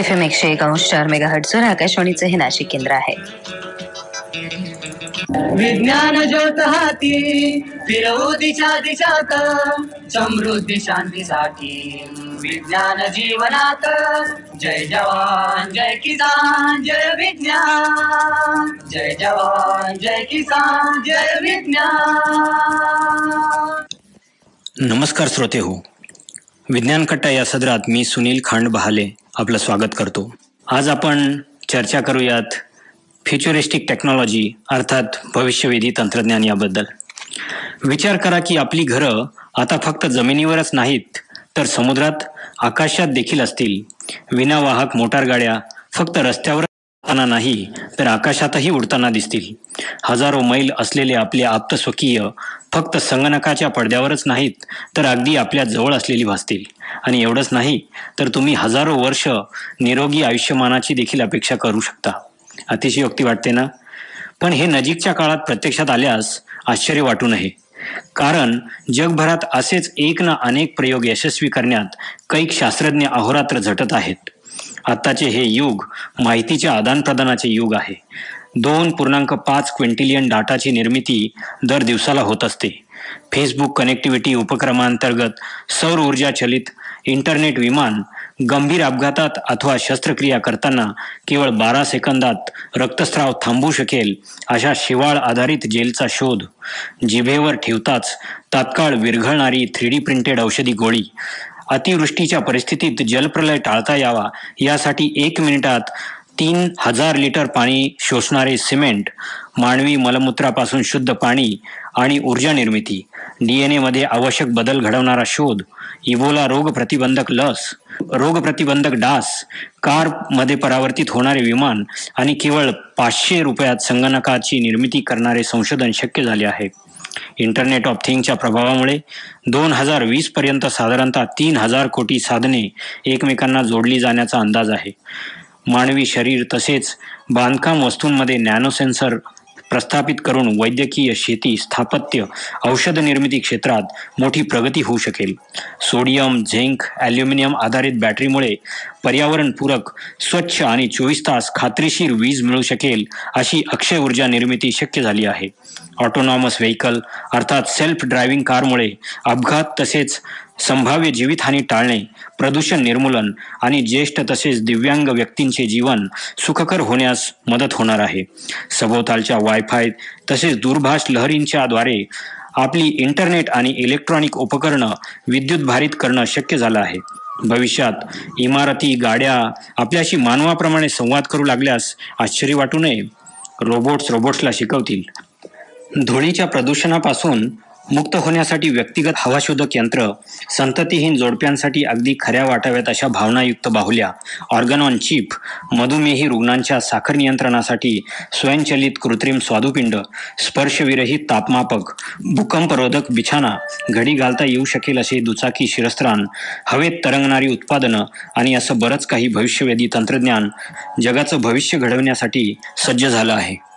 F M एकशे एक अंश चार मेगा हटसवर आकाशवाणीचं हे नाशिक केंद्र आहे. विज्ञान ज्योत हाती फिरवू दिशा दिशात समृद्धी शांतीसाठी. विज्ञान जीवनात जय जवान जय किसान जय विज्ञान. जय जवान जय किसान जय विज्ञान. नमस्कार श्रोते हो. विज्ञान कट्टा या सदरात मी सुनील खांड बहाले आपलं स्वागत करतो. आज आपण चर्चा करूयात फ्युचरिस्टिक टेक्नॉलॉजी अर्थात भविष्यवेधी तंत्रज्ञान याबद्दल. विचार करा की आपली घरं आता फक्त जमिनीवरच नाहीत तर समुद्रात आकाशात देखील असतील. विनावाहक मोटार गाड्या फक्त रस्त्यावर उडताना नाही तर आकाशातही उडताना दिसतील. हजारो मैल असलेले आपले आप्तस्वकीय फक्त संगणकाच्या पडद्यावरच नाहीत तर अगदी आपल्या जवळ असलेली भासतील. आणि एवढंच नाही तर तुम्ही हजारो वर्ष निरोगी आयुष्यमानाची देखील अपेक्षा करू शकता. अतिशयोक्ती वाटते ना? पण हे नजीकच्या काळात प्रत्यक्षात आल्यास आश्चर्य वाटू नये. कारण जगभरात असेच एक ना अनेक प्रयोग यशस्वी करण्यात कैक शास्त्रज्ञ अहोरात्र झटत आहेत. आत्ताचे हे युग माहितीच्या आदानप्रदानाचे युग आहे. दोन पूर्णांक पाच क्विंटिलियन डाटाची निर्मिती दर दिवसाला होत असते. फेसबुक कनेक्टिव्हिटी उपक्रमांतर्गत सौर ऊर्जा चलित इंटरनेट विमान गंभीर अपघातात अथवा शस्त्रक्रिया करताना केवळ बारा सेकंदात रक्तस्राव थांबवू शकेल अशा शिवाळ आधारित जेलचा शोध. जिभेवर ठेवताच तात्काळ विरघळणारी थ्री डी प्रिंटेड औषधी गोळी. अतिवृष्टीच्या परिस्थितीत जलप्रलय टाळता यावा. यासाठी एक मिनिटात तीन हजार लिटर पाणी शोषणारे सिमेंट मानवी मलमूत्रापासून शुद्ध पाणी आणि ऊर्जा निर्मिती डी एन एमध्ये आवश्यक बदल घडवणारा शोध इबोला रोग प्रतिबंधक लस रोग प्रतिबंधक डास कारमध्ये परावर्तित होणारे विमान आणि केवळ पाचशे रुपयात संगणकाची निर्मिती करणारे संशोधन शक्य झाले आहे. इंटरनेट ऑफ थिंगच्या प्रभावामुळे दोन हजार वीस पर्यंत साधारणतः तीन हजार कोटी साधने एकमेकांना जोडली जाण्याचा अंदाज आहे. मानवी शरीर तसेच बांधकाम वस्तूंमध्ये नॅनो सेन्सर प्रस्थापित करून वैद्यकीय शेती स्थापत्य औषध निर्मिती क्षेत्रात मोठी प्रगती होऊ शकेल. सोडियम झिंक ॲल्युमिनियम आधारित बॅटरीमुळे पर्यावरणपूरक स्वच्छ आणि चोवीस तास खात्रीशीर वीज मिळू शकेल अशी अक्षय ऊर्जा निर्मिती शक्य झाली आहे. ऑटोनॉमस व्हेकल अर्थात सेल्फ ड्रायव्हिंग कारमुळे अपघात तसेच संभाव्य जीवितहानी टाळणे प्रदूषण निर्मूलन आणि ज्येष्ठ तसेच दिव्यांग व्यक्तींचे जीवन सुखकर होण्यास मदत होणार आहे. सभोवतालच्या वायफाय तसेच दूरभाष लहरींच्या द्वारे आपली इंटरनेट आणि इलेक्ट्रॉनिक उपकरणं विद्युत भारित करणं शक्य झालं आहे. भविष्यात इमारती गाड्या आपल्याशी मानवाप्रमाणे संवाद करू लागल्यास आश्चर्य वाटू नये. रोबोट्स रोबोट्सला शिकवतील. धुळीच्या प्रदूषणापासून मुक्त होण्यासाठी व्यक्तिगत हवाशोधक यंत्र संततीहीन जोडप्यांसाठी अगदी खऱ्या वाटाव्यात अशा भावनायुक्त बाहुल्या ऑर्गन ऑन चिप मधुमेही रुग्णांच्या साखर नियंत्रणासाठी स्वयंचलित कृत्रिम स्वादुपिंड स्पर्शविरहित तापमापक भूकंपरोधक बिछाना घडी घालता येऊ शकेल असे दुचाकी शिरस्त्राण हवेत तरंगणारी उत्पादनं आणि असं बरंच काही भविष्यवेधी तंत्रज्ञान जगाचं भविष्य घडवण्यासाठी सज्ज झालं आहे.